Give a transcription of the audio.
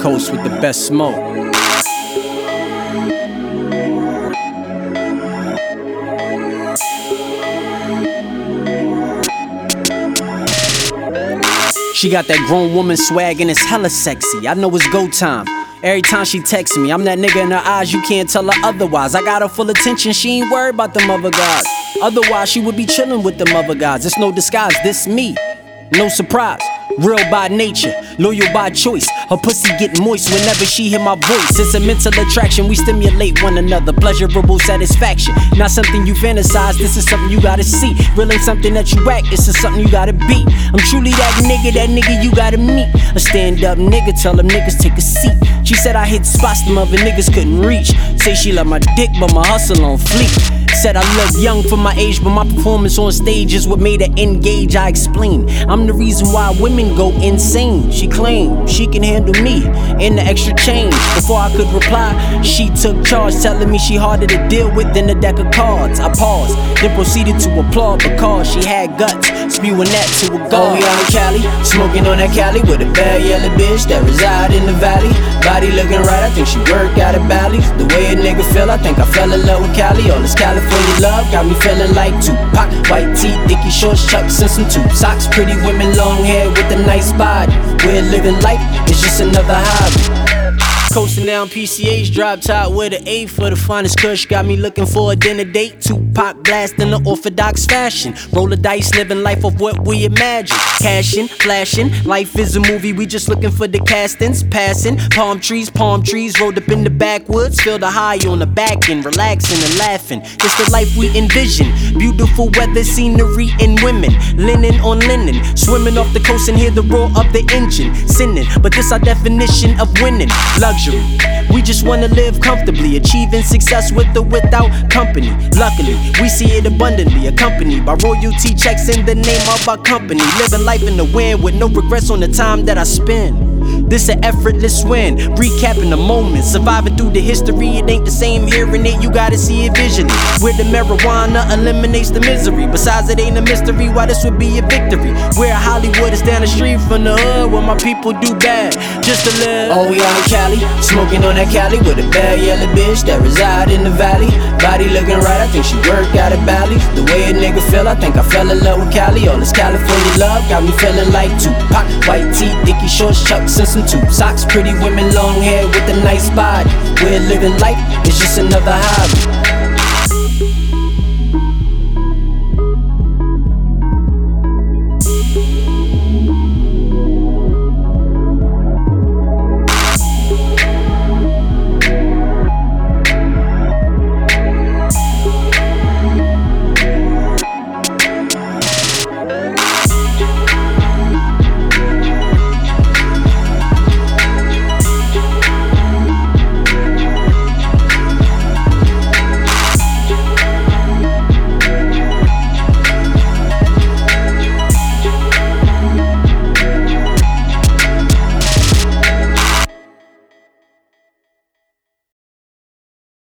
coast with the best smoke. She got that grown woman swag and it's hella sexy. I know it's go time. Every time she texts me, I'm that nigga in her eyes, you can't tell her otherwise. I got her full attention, she ain't worried about the mother guys. Otherwise, she would be chillin' with the mother guys. It's no disguise, this me. No surprise. Real by nature, loyal by choice. Her pussy get moist whenever she hear my voice. It's a mental attraction, we stimulate one another. Pleasurable satisfaction. Not something you fantasize, this is something you gotta see. Real ain't something that you act, this is something you gotta be. I'm truly that nigga, that nigga you gotta meet. A stand up nigga, tell them niggas take a seat. She said I hit spots them other niggas couldn't reach. Say she love my dick, but my hustle on fleek. Said I look young for my age, but my performance on stage is what made her engage. I explain. I'm the reason why women go insane. She claimed she can handle me in the extra change. Before I could reply, she took charge, telling me she harder to deal with than a deck of cards. I paused, then proceeded to applaud because she had guts, spewing that to a god. Oh, we in Cali, smoking on that Cali with a bad yellow bitch that reside in the valley. Looking right, I think she work out of Bally. The way a nigga feel, I think I fell in love with Cali. All this California love got me feeling like Tupac. White tee, dicky shorts, chucks, and some tube socks. Pretty women, long hair with a nice body. We're living life, it's just another hobby. Coasting down PCH, drop top with an A for the finest kush. Got me looking for a dinner date. Tupac blast in the orthodox fashion. Roll the dice, living life of what we imagine. Cashing, flashing, life is a movie. We just looking for the castings. Passing, palm trees, palm trees. Rolled up in the backwoods. Feel the high on the back end, relaxing and laughing. It's the life we envision. Beautiful weather, scenery, and women. Linen on linen. Swimming off the coast and hear the roar of the engine. Sinning, but this our definition of winning. Luxury. We just wanna live comfortably, achieving success with or without company. Luckily, we see it abundantly, accompanied by royalty checks in the name of our company. Living life in the wind with no regrets on the time that I spend. This an effortless win, recapping the moment, surviving through the history. It ain't the same hearing it, you gotta see it visually. Where the marijuana eliminates the misery. Besides, it ain't a mystery why this would be a victory. Where Hollywood is down the street from the hood, where my people do bad just to live. Oh, we out in Cali, smoking on that Cali with a bad yellow bitch that reside in the valley. Body looking right, I think she work out of Bally. The way a nigga feel, I think I fell in love with Cali. All this California love got me feeling like Tupac. White tee, dicky shorts, chucks, and some tube socks. Pretty women, long hair with a nice body. We're living life, it's just another hobby.